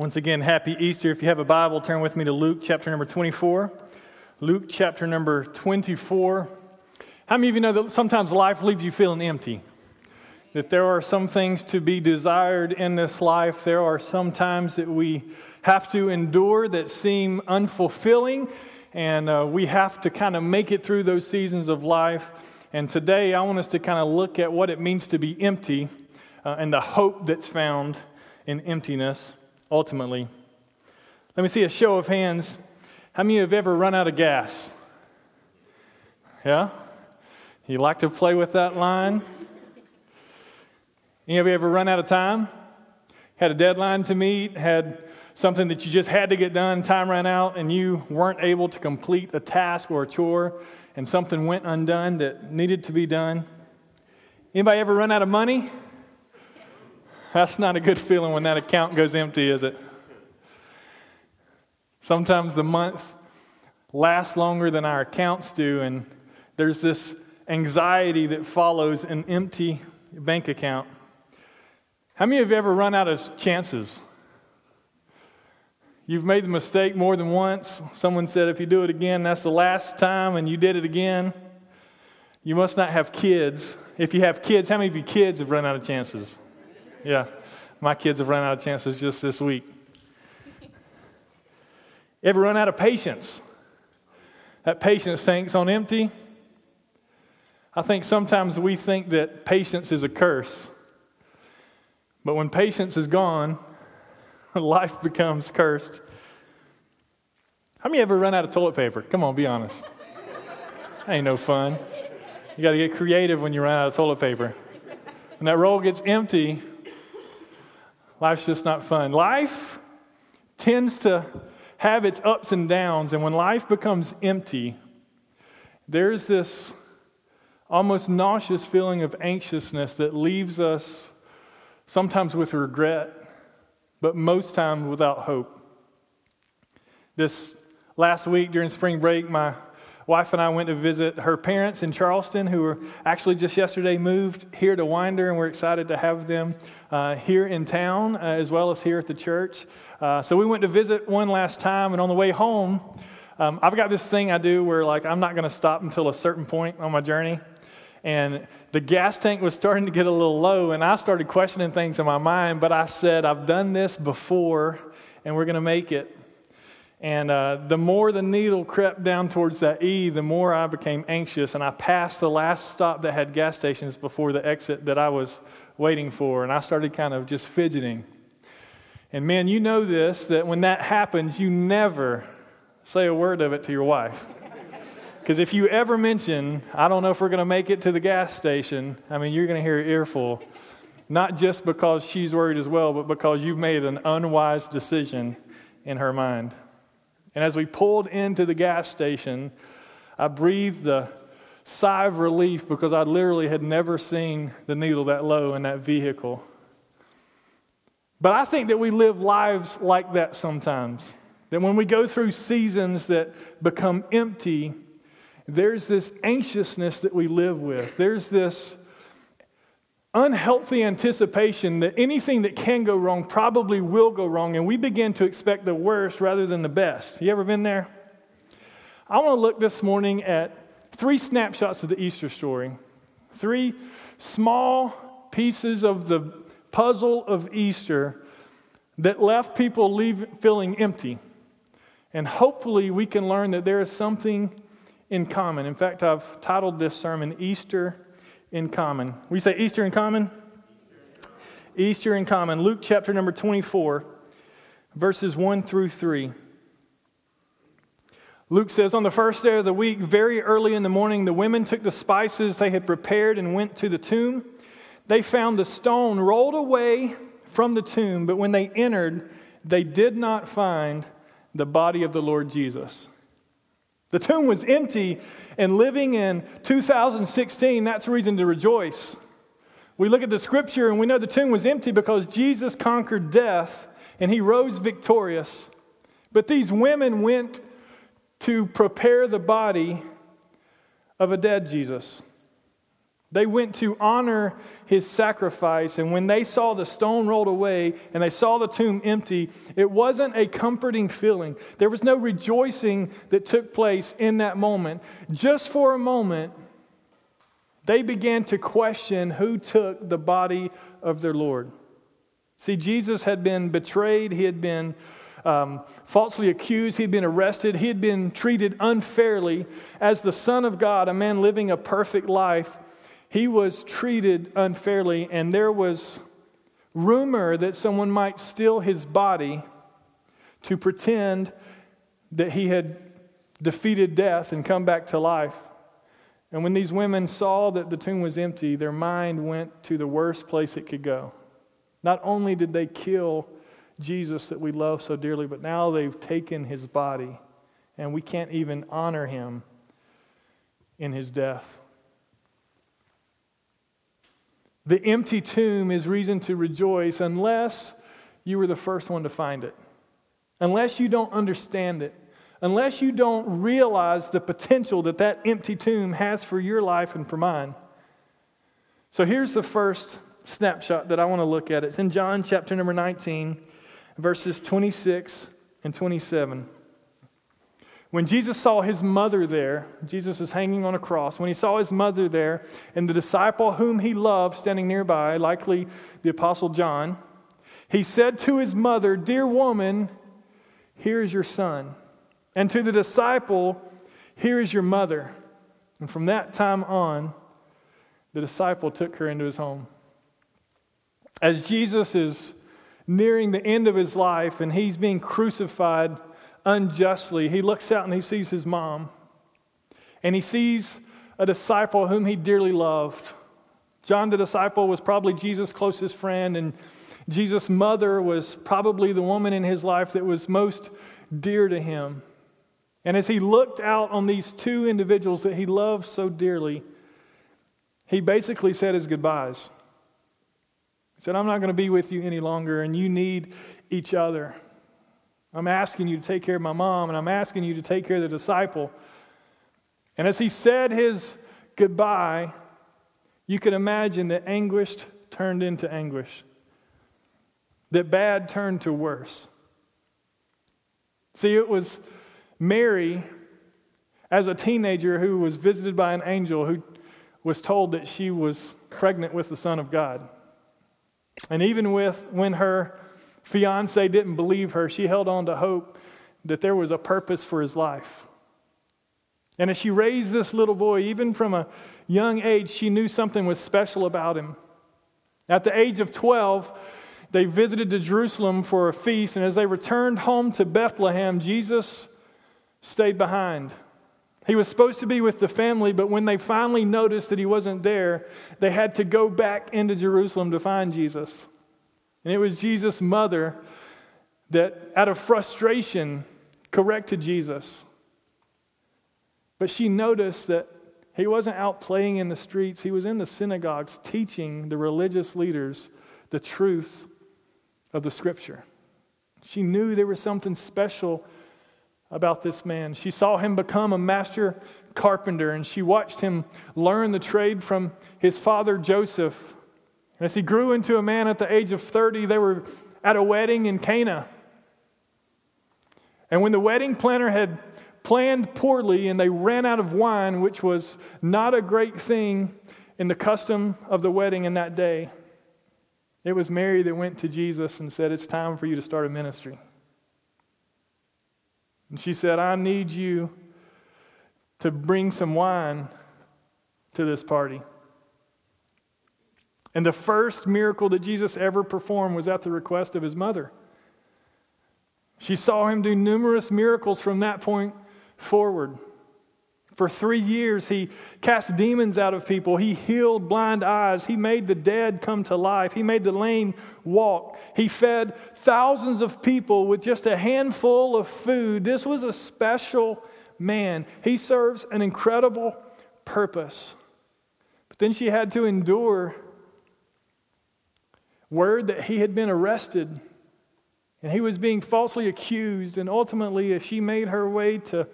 Once again, happy Easter. If you have a Bible, turn with me to Luke chapter number 24. Luke chapter number 24. How many of you know that sometimes life leaves you feeling empty? That there are some things to be desired in this life. There are some times that we have to endure that seem unfulfilling, and uh, we have to kind of make it through those seasons of life. And today, I want us to kind of look at what it means to be empty uh, and the hope that's found in emptiness ultimately. Let me see a show of hands. How many have ever run out of gas? Yeah? You like to play with that line? Any of you ever run out of time? Had a deadline to meet, had something that you just had to get done, time ran out, and you weren't able to complete a task or a chore, and something went undone that needed to be done? Anybody ever run out of money? That's not a good feeling when that account goes empty, is it? Sometimes the month lasts longer than our accounts do, and there's this anxiety that follows an empty bank account. How many of you ever run out of chances? You've made the mistake more than once. Someone said if you do it again, that's the last time, and you did it again. You must not have kids. If you have kids, how many of you kids have run out of chances? Yeah, my kids have run out of chances just this week. Ever run out of patience? That patience tank's on empty. I think sometimes we think that patience is a curse. But when patience is gone, life becomes cursed. How many ever run out of toilet paper? Come on, be honest. ain't no fun. You got to get creative when you run out of toilet paper. When that roll gets empty, Life's just not fun. Life tends to have its ups and downs, and when life becomes empty, there's this almost nauseous feeling of anxiousness that leaves us sometimes with regret, but most times without hope. This last week during spring break, my wife and I went to visit her parents in Charleston, who were actually just yesterday moved here to Winder, and we're excited to have them uh, here in town uh, as well as here at the church. Uh, so we went to visit one last time, and on the way home, um, I've got this thing I do where like I'm not going to stop until a certain point on my journey. And the gas tank was starting to get a little low, and I started questioning things in my mind. But I said, I've done this before, and we're going to make it. And uh, the more the needle crept down towards that E, the more I became anxious. And I passed the last stop that had gas stations before the exit that I was waiting for. And I started kind of just fidgeting. And man, you know this that when that happens, you never say a word of it to your wife. Because if you ever mention, I don't know if we're going to make it to the gas station, I mean, you're going to hear an earful. Not just because she's worried as well, but because you've made an unwise decision in her mind. And as we pulled into the gas station, I breathed a sigh of relief because I literally had never seen the needle that low in that vehicle. But I think that we live lives like that sometimes. That when we go through seasons that become empty, there's this anxiousness that we live with. There's this unhealthy anticipation that anything that can go wrong probably will go wrong, and we begin to expect the worst rather than the best. You ever been there? I want to look this morning at three snapshots of the Easter story, three small pieces of the puzzle of Easter that left people leave, feeling empty. And hopefully, we can learn that there is something in common. In fact, I've titled this sermon Easter in common. We say Easter in common? Easter in common. Luke chapter number 24, verses 1 through 3. Luke says, On the first day of the week, very early in the morning, the women took the spices they had prepared and went to the tomb. They found the stone rolled away from the tomb, but when they entered, they did not find the body of the Lord Jesus. The tomb was empty, and living in 2016, that's a reason to rejoice. We look at the scripture and we know the tomb was empty because Jesus conquered death and he rose victorious. But these women went to prepare the body of a dead Jesus. They went to honor his sacrifice, and when they saw the stone rolled away and they saw the tomb empty, it wasn't a comforting feeling. There was no rejoicing that took place in that moment. Just for a moment, they began to question who took the body of their Lord. See, Jesus had been betrayed, he had been um, falsely accused, he'd been arrested, he had been treated unfairly as the Son of God, a man living a perfect life he was treated unfairly, and there was rumor that someone might steal his body to pretend that he had defeated death and come back to life. And when these women saw that the tomb was empty, their mind went to the worst place it could go. Not only did they kill Jesus that we love so dearly, but now they've taken his body, and we can't even honor him in his death. The empty tomb is reason to rejoice unless you were the first one to find it, unless you don't understand it, unless you don't realize the potential that that empty tomb has for your life and for mine. So here's the first snapshot that I want to look at. It's in John chapter number 19, verses 26 and 27. When Jesus saw his mother there, Jesus is hanging on a cross. When he saw his mother there and the disciple whom he loved standing nearby, likely the Apostle John, he said to his mother, Dear woman, here is your son. And to the disciple, Here is your mother. And from that time on, the disciple took her into his home. As Jesus is nearing the end of his life and he's being crucified, unjustly, he looks out and he sees his mom. And he sees a disciple whom he dearly loved. John the disciple was probably Jesus' closest friend, and Jesus' mother was probably the woman in his life that was most dear to him. And as he looked out on these two individuals that he loved so dearly, he basically said his goodbyes. He said, I'm not going to be with you any longer, and you need each other. I'm asking you to take care of my mom, and I'm asking you to take care of the disciple. And as he said his goodbye, you can imagine that anguish turned into anguish, that bad turned to worse. See, it was Mary, as a teenager, who was visited by an angel who was told that she was pregnant with the Son of God. And even with when her fiance didn't believe her, she held on to hope that there was a purpose for his life. And as she raised this little boy, even from a young age, she knew something was special about him. At the age of 12, they visited to Jerusalem for a feast, and as they returned home to Bethlehem, Jesus stayed behind. He was supposed to be with the family, but when they finally noticed that he wasn't there, they had to go back into Jerusalem to find Jesus. And it was Jesus' mother that, out of frustration, corrected Jesus. But she noticed that he wasn't out playing in the streets, he was in the synagogues teaching the religious leaders the truth of the scripture. She knew there was something special about this man. She saw him become a master carpenter and she watched him learn the trade from his father Joseph and as he grew into a man at the age of 30, they were at a wedding in Cana. And when the wedding planner had planned poorly and they ran out of wine, which was not a great thing in the custom of the wedding in that day, it was Mary that went to Jesus and said, It's time for you to start a ministry. And she said, I need you to bring some wine to this party. And the first miracle that Jesus ever performed was at the request of his mother. She saw him do numerous miracles from that point forward. For three years, he cast demons out of people. He healed blind eyes. He made the dead come to life. He made the lame walk. He fed thousands of people with just a handful of food. This was a special man. He serves an incredible purpose. But then she had to endure word that he had been arrested and he was being falsely accused. And ultimately, as she made her way to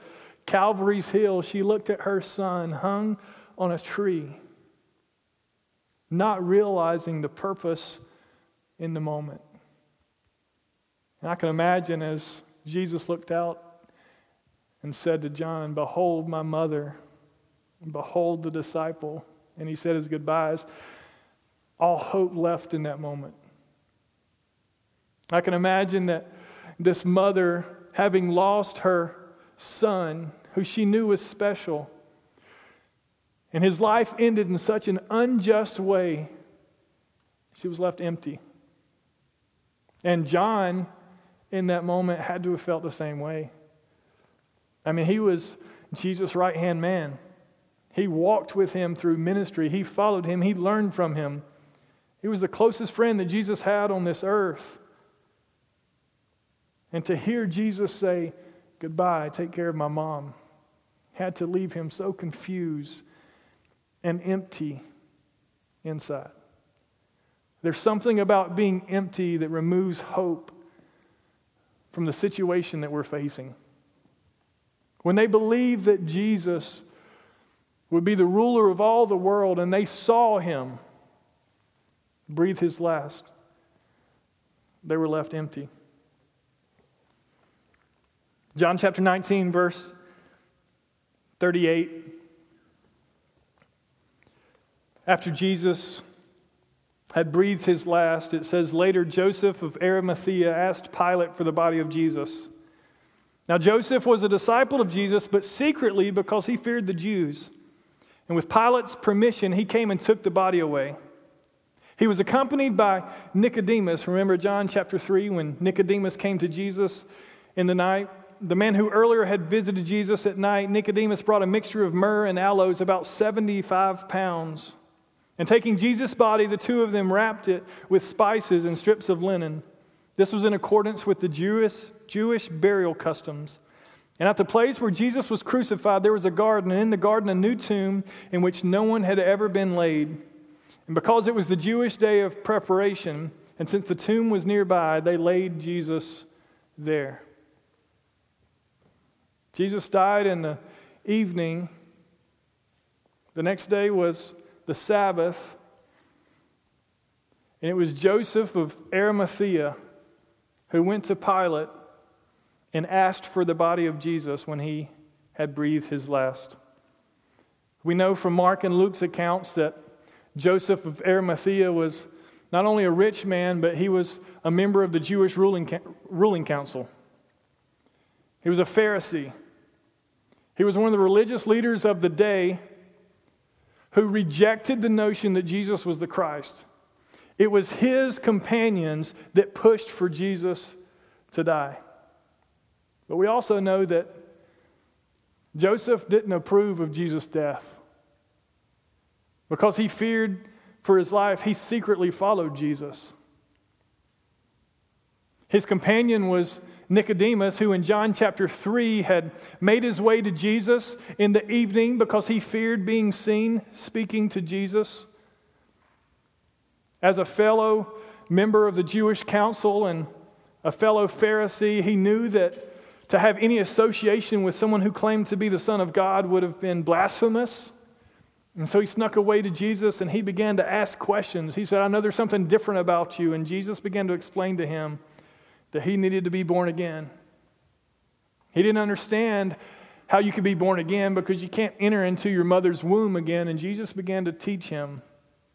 Calvary's Hill, she looked at her son hung on a tree. not realizing the purpose in the moment. And I can imagine as Jesus looked out and said to John, Behold my mother, behold the disciple. And he said his goodbyes. All hope left in that moment. I can imagine that this mother, having lost her son, who she knew was special, and his life ended in such an unjust way, she was left empty. And John, in that moment, had to have felt the same way. I mean, he was Jesus' right hand man. He walked with him through ministry, he followed him, he learned from him. He was the closest friend that Jesus had on this earth. And to hear Jesus say, Goodbye, take care of my mom, had to leave him so confused and empty inside. There's something about being empty that removes hope from the situation that we're facing. When they believed that Jesus would be the ruler of all the world and they saw him breathe his last, they were left empty. John chapter 19, verse 38. After Jesus had breathed his last, it says, Later Joseph of Arimathea asked Pilate for the body of Jesus. Now, Joseph was a disciple of Jesus, but secretly because he feared the Jews. And with Pilate's permission, he came and took the body away. He was accompanied by Nicodemus. Remember John chapter 3 when Nicodemus came to Jesus in the night? The man who earlier had visited Jesus at night, Nicodemus brought a mixture of myrrh and aloes, about 75 pounds. And taking Jesus' body, the two of them wrapped it with spices and strips of linen. This was in accordance with the Jewish, Jewish burial customs. And at the place where Jesus was crucified, there was a garden, and in the garden, a new tomb in which no one had ever been laid. And because it was the Jewish day of preparation, and since the tomb was nearby, they laid Jesus there. Jesus died in the evening. The next day was the Sabbath, and it was Joseph of Arimathea who went to Pilate and asked for the body of Jesus when he had breathed his last. We know from Mark and Luke's accounts that Joseph of Arimathea was not only a rich man, but he was a member of the Jewish ruling, ruling council. He was a Pharisee. He was one of the religious leaders of the day who rejected the notion that Jesus was the Christ. It was his companions that pushed for Jesus to die. But we also know that Joseph didn't approve of Jesus' death. Because he feared for his life, he secretly followed Jesus. His companion was Nicodemus, who in John chapter 3 had made his way to Jesus in the evening because he feared being seen speaking to Jesus. As a fellow member of the Jewish council and a fellow Pharisee, he knew that to have any association with someone who claimed to be the Son of God would have been blasphemous. And so he snuck away to Jesus and he began to ask questions. He said, I know there's something different about you. And Jesus began to explain to him that he needed to be born again. He didn't understand how you could be born again because you can't enter into your mother's womb again. And Jesus began to teach him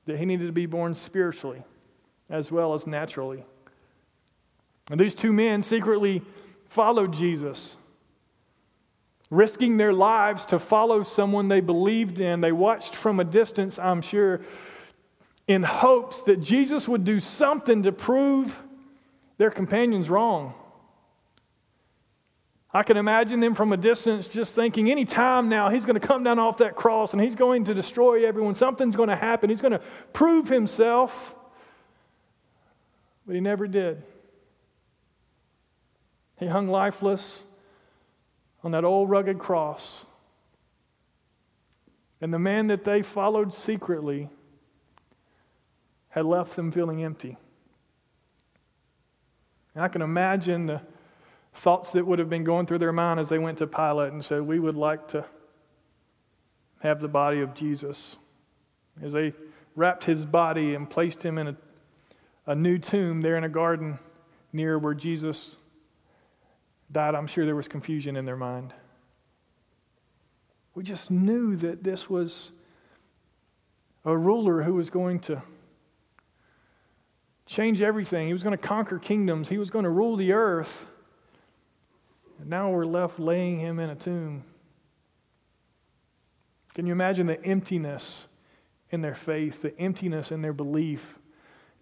that he needed to be born spiritually as well as naturally. And these two men secretly followed Jesus, risking their lives to follow someone they believed in. They watched from a distance, I'm sure, in hopes that Jesus would do something to prove their companions wrong. I can imagine them from a distance just thinking, any time now, he's going to come down off that cross and he's going to destroy everyone. Something's going to happen. He's going to prove himself. But he never did. He hung lifeless on that old rugged cross. And the man that they followed secretly had left them feeling empty. And I can imagine the thoughts that would have been going through their mind as they went to Pilate and said, We would like to have the body of Jesus. As they wrapped his body and placed him in a, a new tomb there in a garden near where Jesus died, I'm sure there was confusion in their mind. We just knew that this was a ruler who was going to change everything. He was going to conquer kingdoms, he was going to rule the earth. And now we're left laying him in a tomb. Can you imagine the emptiness in their faith, the emptiness in their belief,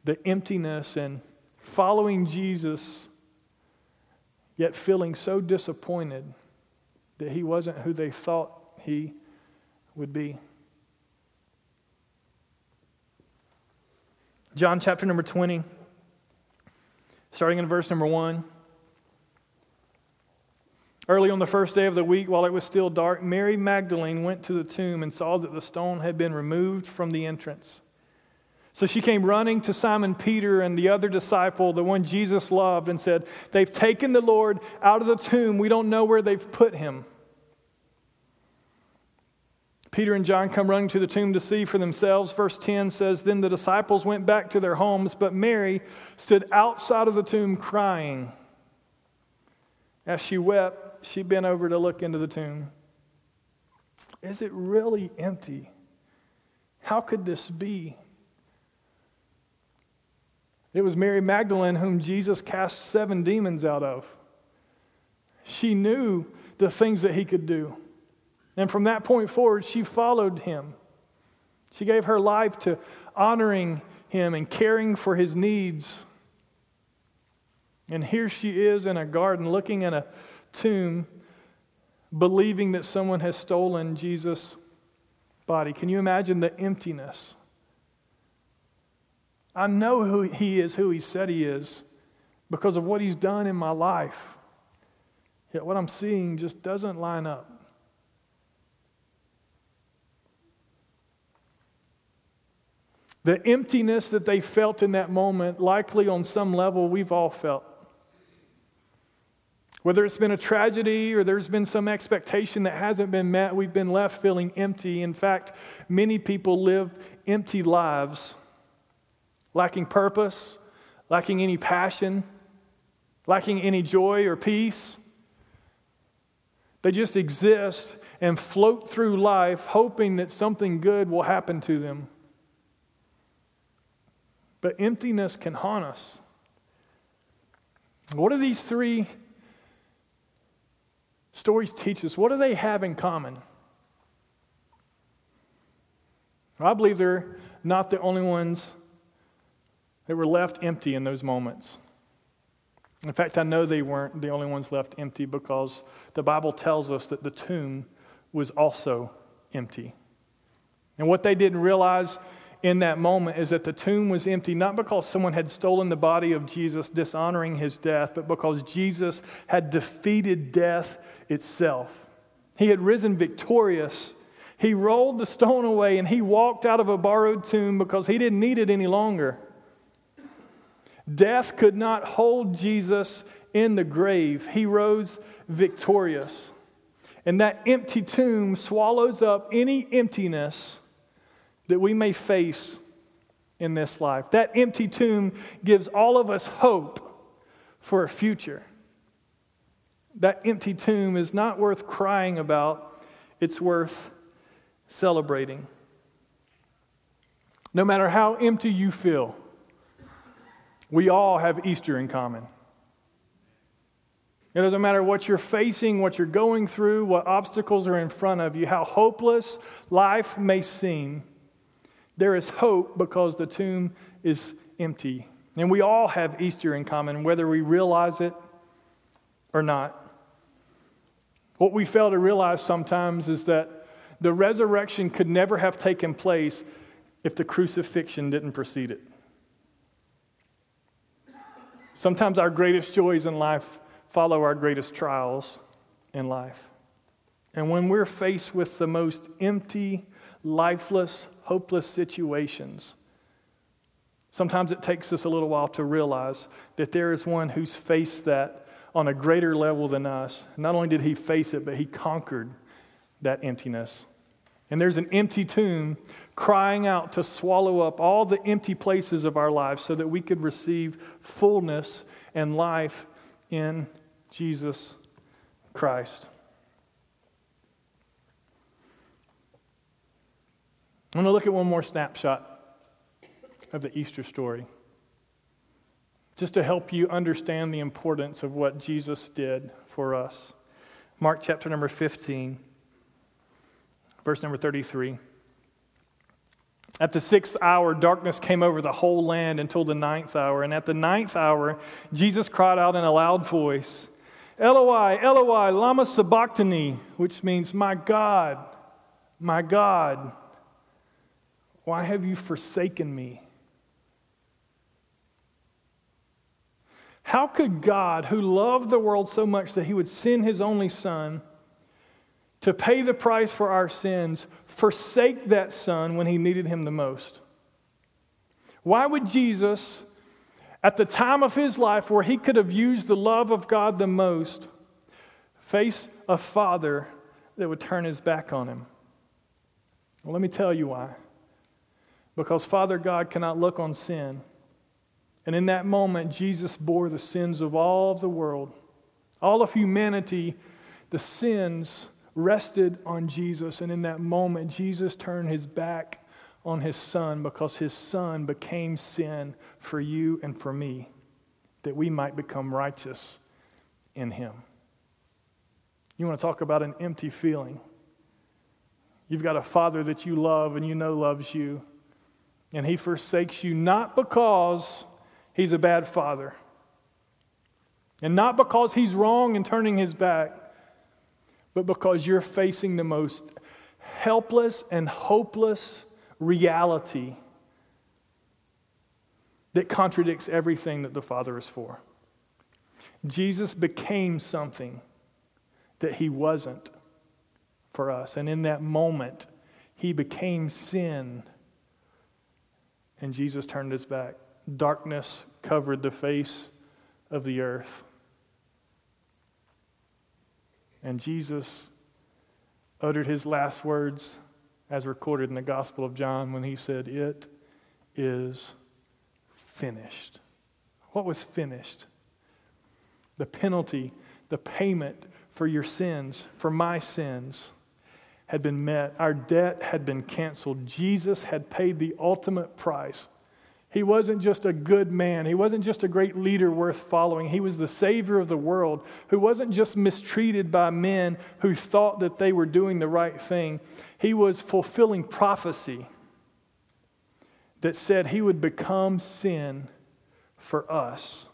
the emptiness in following Jesus, yet feeling so disappointed that he wasn't who they thought he would be? John chapter number 20, starting in verse number 1. Early on the first day of the week, while it was still dark, Mary Magdalene went to the tomb and saw that the stone had been removed from the entrance. So she came running to Simon Peter and the other disciple, the one Jesus loved, and said, They've taken the Lord out of the tomb. We don't know where they've put him. Peter and John come running to the tomb to see for themselves. Verse 10 says Then the disciples went back to their homes, but Mary stood outside of the tomb crying. As she wept, she bent over to look into the tomb. Is it really empty? How could this be? It was Mary Magdalene whom Jesus cast seven demons out of. She knew the things that he could do. And from that point forward, she followed him. She gave her life to honoring him and caring for his needs. And here she is in a garden looking at a tomb believing that someone has stolen Jesus' body. Can you imagine the emptiness? I know who he is, who he said he is, because of what he's done in my life. Yet what I'm seeing just doesn't line up. The emptiness that they felt in that moment, likely on some level, we've all felt. Whether it's been a tragedy or there's been some expectation that hasn't been met, we've been left feeling empty. In fact, many people live empty lives, lacking purpose, lacking any passion, lacking any joy or peace. They just exist and float through life hoping that something good will happen to them. But emptiness can haunt us. What are these three stories teach us? What do they have in common? I believe they're not the only ones that were left empty in those moments. In fact, I know they weren't the only ones left empty because the Bible tells us that the tomb was also empty. And what they didn't realize in that moment is that the tomb was empty, not because someone had stolen the body of Jesus, dishonoring his death, but because Jesus had defeated death itself. He had risen victorious. He rolled the stone away and he walked out of a borrowed tomb because he didn't need it any longer. Death could not hold Jesus in the grave. He rose victorious. And that empty tomb swallows up any emptiness that we may face in this life. That empty tomb gives all of us hope for a future. That empty tomb is not worth crying about, it's worth celebrating. No matter how empty you feel, we all have Easter in common. It doesn't matter what you're facing, what you're going through, what obstacles are in front of you, how hopeless life may seem. There is hope because the tomb is empty. And we all have Easter in common, whether we realize it or not. What we fail to realize sometimes is that the resurrection could never have taken place if the crucifixion didn't precede it. Sometimes our greatest joys in life follow our greatest trials in life. And when we're faced with the most empty, lifeless, hopeless situations. Sometimes it takes us a little while to realize that there is one who's faced that on a greater level than us. Not only did he face it, but he conquered that emptiness. And there's an empty tomb crying out to swallow up all the empty places of our lives so that we could receive fullness and life in Jesus Christ. I'm going to look at one more snapshot of the Easter story just to help you understand the importance of what Jesus did for us. Mark chapter number 15, verse number 33. At the sixth hour, darkness came over the whole land until the ninth hour. And at the ninth hour, Jesus cried out in a loud voice, Eloi, Eloi, lama sabachthani, which means, My God, my God, why have you forsaken me? How could God, who loved the world so much that he would send his only son to pay the price for our sins, forsake that son when he needed him the most? Why would Jesus, at the time of his life where he could have used the love of God the most, face a father that would turn his back on him? Well, let me tell you why. Because Father God cannot look on sin and in that moment, Jesus bore the sins of all of the world. All of humanity, the sins rested on Jesus. And in that moment, Jesus turned his back on his son because his son became sin for you and for me, that we might become righteous in him. You want to talk about an empty feeling? You've got a father that you love and you know loves you, and he forsakes you not because he's a bad father. And not because he's wrong in turning his back, but because you're facing the most helpless and hopeless reality that contradicts everything that the Father is for. Jesus became something that he wasn't for us. And in that moment, he became sin. And Jesus turned his back darkness covered the face of the earth. And Jesus uttered his last words as recorded in the Gospel of John when he said, It is finished. What was finished? The penalty, the payment for your sins, for my sins, had been met. Our debt had been canceled. Jesus had paid the ultimate price he wasn't just a good man. He wasn't just a great leader worth following. He was the Savior of the world who wasn't just mistreated by men who thought that they were doing the right thing. He was fulfilling prophecy that said he would become sin for us.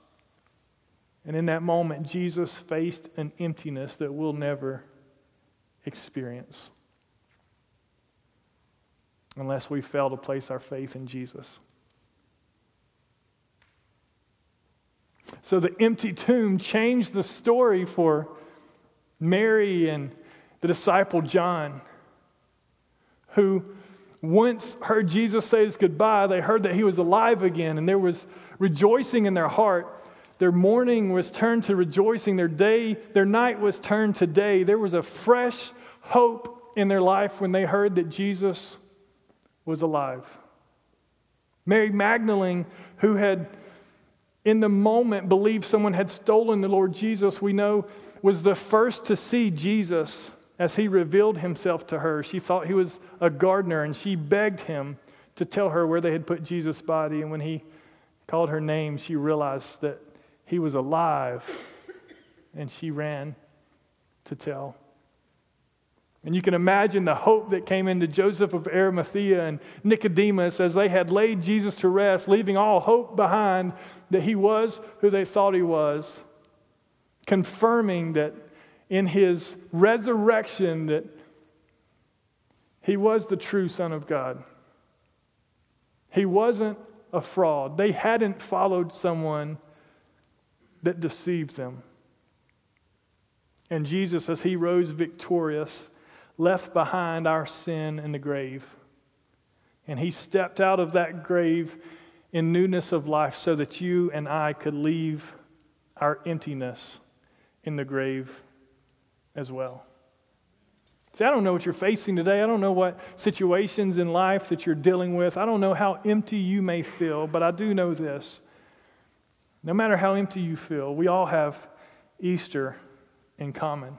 And in that moment, Jesus faced an emptiness that we'll never experience unless we fail to place our faith in Jesus. So the empty tomb changed the story for Mary and the disciple John, who once heard Jesus say his goodbye, they heard that he was alive again, and there was rejoicing in their heart. Their mourning was turned to rejoicing. Their day, their night was turned to day. There was a fresh hope in their life when they heard that Jesus was alive. Mary Magdalene, who had in the moment believed someone had stolen the Lord Jesus, we know was the first to see Jesus as he revealed himself to her. She thought he was a gardener and she begged him to tell her where they had put Jesus' body. And when he called her name, she realized that he was alive and she ran to tell. And you can imagine the hope that came into Joseph of Arimathea and Nicodemus as they had laid Jesus to rest, leaving all hope behind that he was who they thought he was, confirming that in his resurrection that he was the true son of God. He wasn't a fraud. They hadn't followed someone that deceived them. And Jesus, as he rose victorious, left behind our sin in the grave. And he stepped out of that grave in newness of life so that you and I could leave our emptiness in the grave as well. See, I don't know what you're facing today. I don't know what situations in life that you're dealing with. I don't know how empty you may feel, but I do know this. No matter how empty you feel, we all have Easter in common.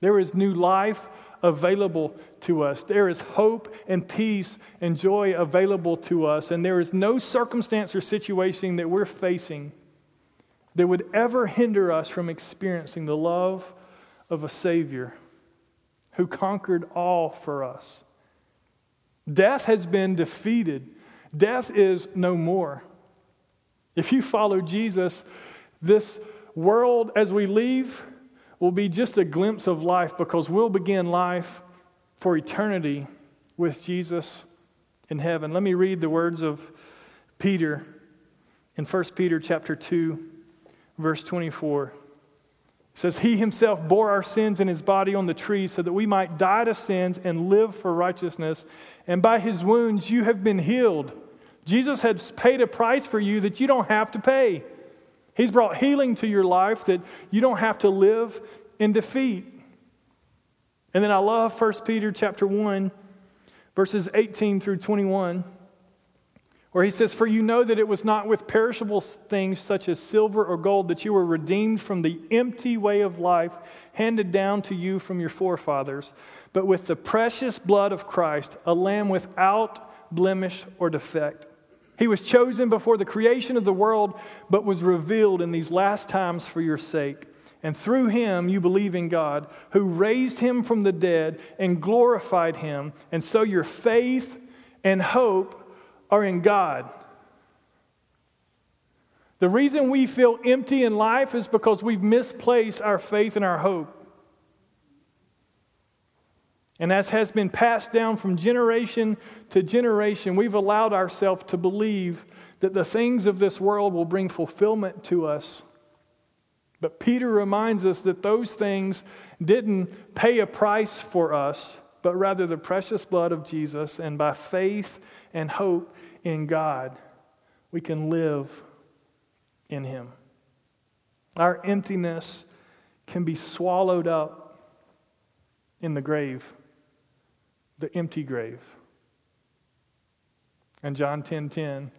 There is new life available to us. There is hope and peace and joy available to us. And there is no circumstance or situation that we're facing that would ever hinder us from experiencing the love of a Savior who conquered all for us. Death has been defeated, death is no more. If you follow Jesus, this world as we leave will be just a glimpse of life because we'll begin life for eternity with Jesus in heaven. Let me read the words of Peter in 1 Peter chapter 2 verse 24. It says he himself bore our sins in his body on the tree so that we might die to sins and live for righteousness and by his wounds you have been healed. Jesus has paid a price for you that you don't have to pay. He's brought healing to your life that you don't have to live in defeat. And then I love 1 Peter chapter 1 verses 18 through 21 where he says for you know that it was not with perishable things such as silver or gold that you were redeemed from the empty way of life handed down to you from your forefathers but with the precious blood of Christ a lamb without blemish or defect he was chosen before the creation of the world, but was revealed in these last times for your sake. And through him you believe in God, who raised him from the dead and glorified him. And so your faith and hope are in God. The reason we feel empty in life is because we've misplaced our faith and our hope. And as has been passed down from generation to generation, we've allowed ourselves to believe that the things of this world will bring fulfillment to us. But Peter reminds us that those things didn't pay a price for us, but rather the precious blood of Jesus. And by faith and hope in God, we can live in Him. Our emptiness can be swallowed up in the grave the empty grave. And John 10 10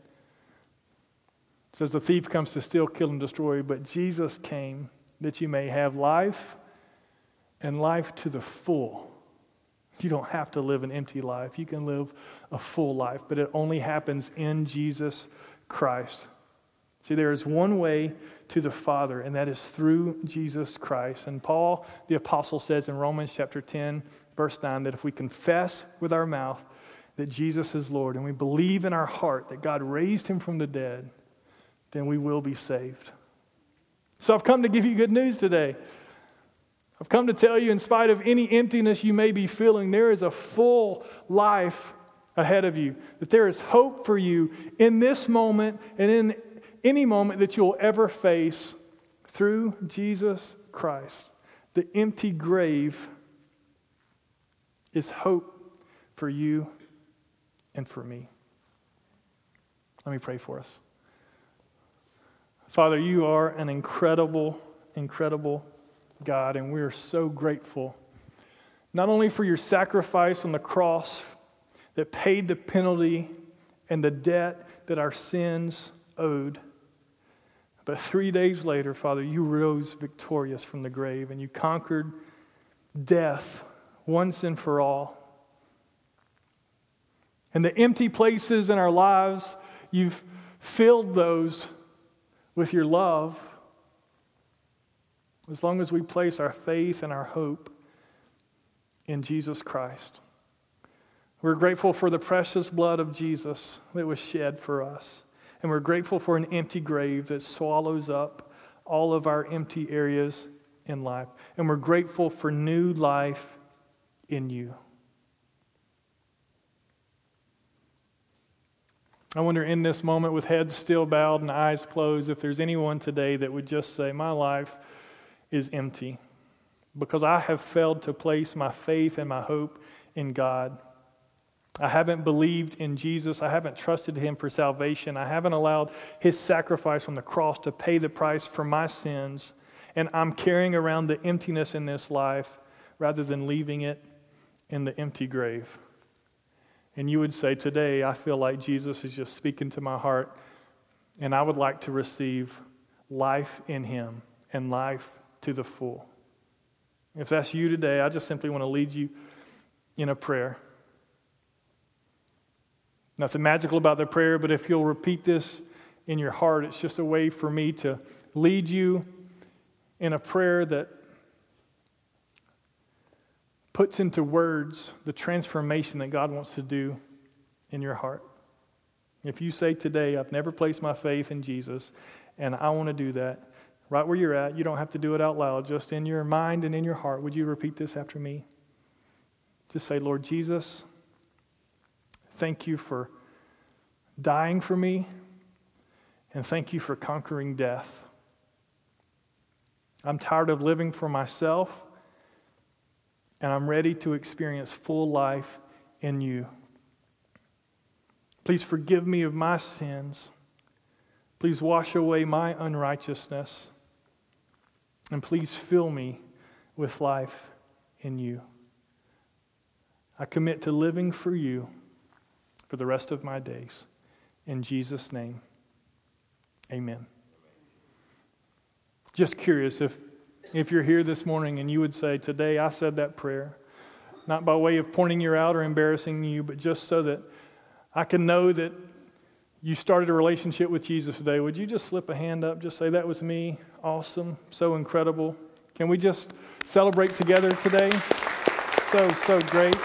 says, The thief comes to steal, kill, and destroy, but Jesus came that you may have life and life to the full. You don't have to live an empty life. You can live a full life, but it only happens in Jesus Christ. See, there is one way to the Father, and that is through Jesus Christ. And Paul, the apostle, says in Romans chapter 10, verse 9, that if we confess with our mouth that Jesus is Lord and we believe in our heart that God raised him from the dead, then we will be saved. So I've come to give you good news today. I've come to tell you, in spite of any emptiness you may be feeling, there is a full life ahead of you, that there is hope for you in this moment and in any moment that you'll ever face through Jesus Christ. The empty grave is hope for you and for me. Let me pray for us. Father, you are an incredible, incredible God, and we are so grateful not only for your sacrifice on the cross that paid the penalty and the debt that our sins owed, but three days later, Father, you rose victorious from the grave and you conquered death once and for all. And the empty places in our lives, you've filled those with your love. As long as we place our faith and our hope in Jesus Christ. We're grateful for the precious blood of Jesus that was shed for us. And we're grateful for an empty grave that swallows up all of our empty areas in life. And we're grateful for new life in you. I wonder in this moment, with heads still bowed and eyes closed, if there's anyone today that would just say, My life is empty because I have failed to place my faith and my hope in God. I haven't believed in Jesus. I haven't trusted him for salvation. I haven't allowed his sacrifice on the cross to pay the price for my sins. And I'm carrying around the emptiness in this life rather than leaving it in the empty grave. And you would say, Today, I feel like Jesus is just speaking to my heart, and I would like to receive life in Him and life to the full. If that's you today, I just simply want to lead you in a prayer. Nothing magical about the prayer, but if you'll repeat this in your heart, it's just a way for me to lead you in a prayer that puts into words the transformation that God wants to do in your heart. If you say today, I've never placed my faith in Jesus, and I want to do that, right where you're at, you don't have to do it out loud, just in your mind and in your heart, would you repeat this after me? Just say, Lord Jesus, Thank you for dying for me, and thank you for conquering death. I'm tired of living for myself, and I'm ready to experience full life in you. Please forgive me of my sins. Please wash away my unrighteousness. And please fill me with life in you. I commit to living for you for the rest of my days. In Jesus' name, amen. Just curious if, if you're here this morning and you would say, Today I said that prayer, not by way of pointing you out or embarrassing you, but just so that I can know that you started a relationship with Jesus today. Would you just slip a hand up? Just say, That was me. Awesome. So incredible. Can we just celebrate together today? So, so great.